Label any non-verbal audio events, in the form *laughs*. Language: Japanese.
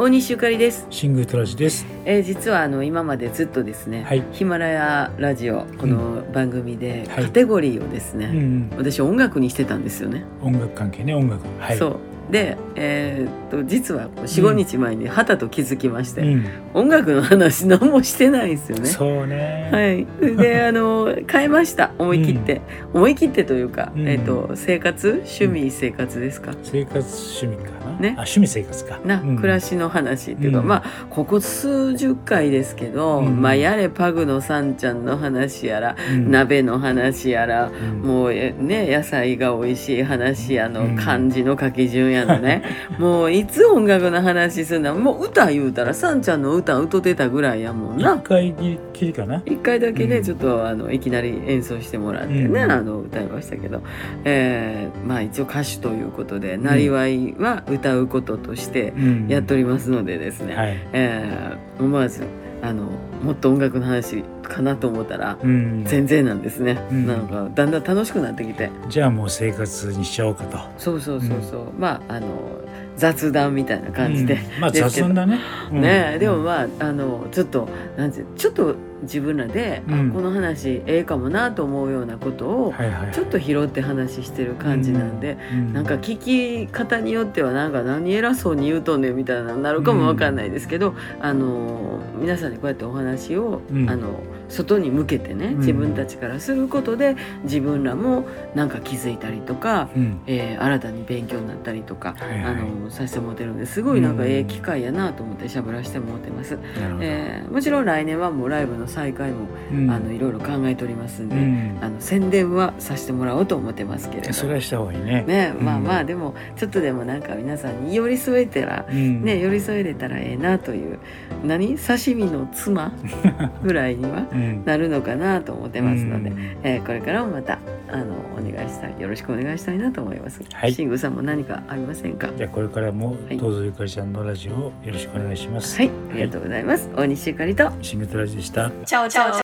大西ゆかりです、シングルトラジです。えー実はあの今までずっとですね、はい。ヒマラヤラジオこの番組ではい。カテゴリーをですね、うんうん、私音楽にしてたんですよね、音楽関係ね、音楽。はい。そうで、えーっと実は45日前にはたと気づきまして、うん、音楽の話何もしてないんですよね。そうね。はい、で *laughs* あの変えました。思い切って、思い切ってというか、うん。えーっと生活？趣味生活ですか、生活趣味かな？ね。あ、趣味生活か。な、うん。暮らしの話っていうか、うん。まあここ数十回ですけど、うん。まあやれパグのさんちゃんの話やら、うん。鍋の話やらうん。もうえね野菜が美味しい話やの、うん。漢字の書き順やのね。*laughs* もういつ音楽の話すんだもう歌言うたらさんちゃんの歌歌ってたぐらいやもんな。一回きりかな。一回だけうん。ねちょっとあのいきなり演奏してもらってね、うん。あの歌いましたけど、えーまあ一応歌手ということでなりわいは歌うこととしてうん。やっておりますのでですね、はい。えー思わずあのもっと音楽の話かなと思ったらうん。全然なんですね、うんなんかだんだん楽しくなってきてじゃあもう生活にしちゃおうかと。そうそうそうそう、まああの雑談みたいな感じで、うんまあ雑談だね。うんねでもまああのちょっとなんてちょっと自分らで、あうん。この話ええかもなと思うようなことを。ちょっと拾って話してる感じなんで、うんなんか聞き方によってはなんか何偉そうに言うとんねんみたいななるかもわかんないですけど、あの皆さんにこうやってお話を、うん。あの外に向けてねん。自分たちからすることで自分らもなんか気づいたりとか、うん。えー新たに勉強になったりとか、はいはいあのさせてもらってるんです。ごいなんかうんええ機会やなと思ってしゃべらせてもらってます。えーもちろん来年はもうライブの再開も、うんあのいろいろ考えておりますんで、うん。あの宣伝はさせてもらおうと思ってますけれどそれはした方がいいね。ねまあうんまあでもちょっとでもなんか皆さんに寄り添えたら、うん。ね寄り添えれたらええなという何？刺身の妻 *laughs* ぐらいにはうん。なるのかなと思ってますので、うんえーこれからもまたあのお願いしたいよろしくお願いしたいなと思います。はいシングさんも何かありませんか？じゃあこれからもはいどうぞゆかりちゃんのラジオをよろしくお願いします。はい、ありがとうございます。大西ゆかりと。シングルトラジでした。叫叫叫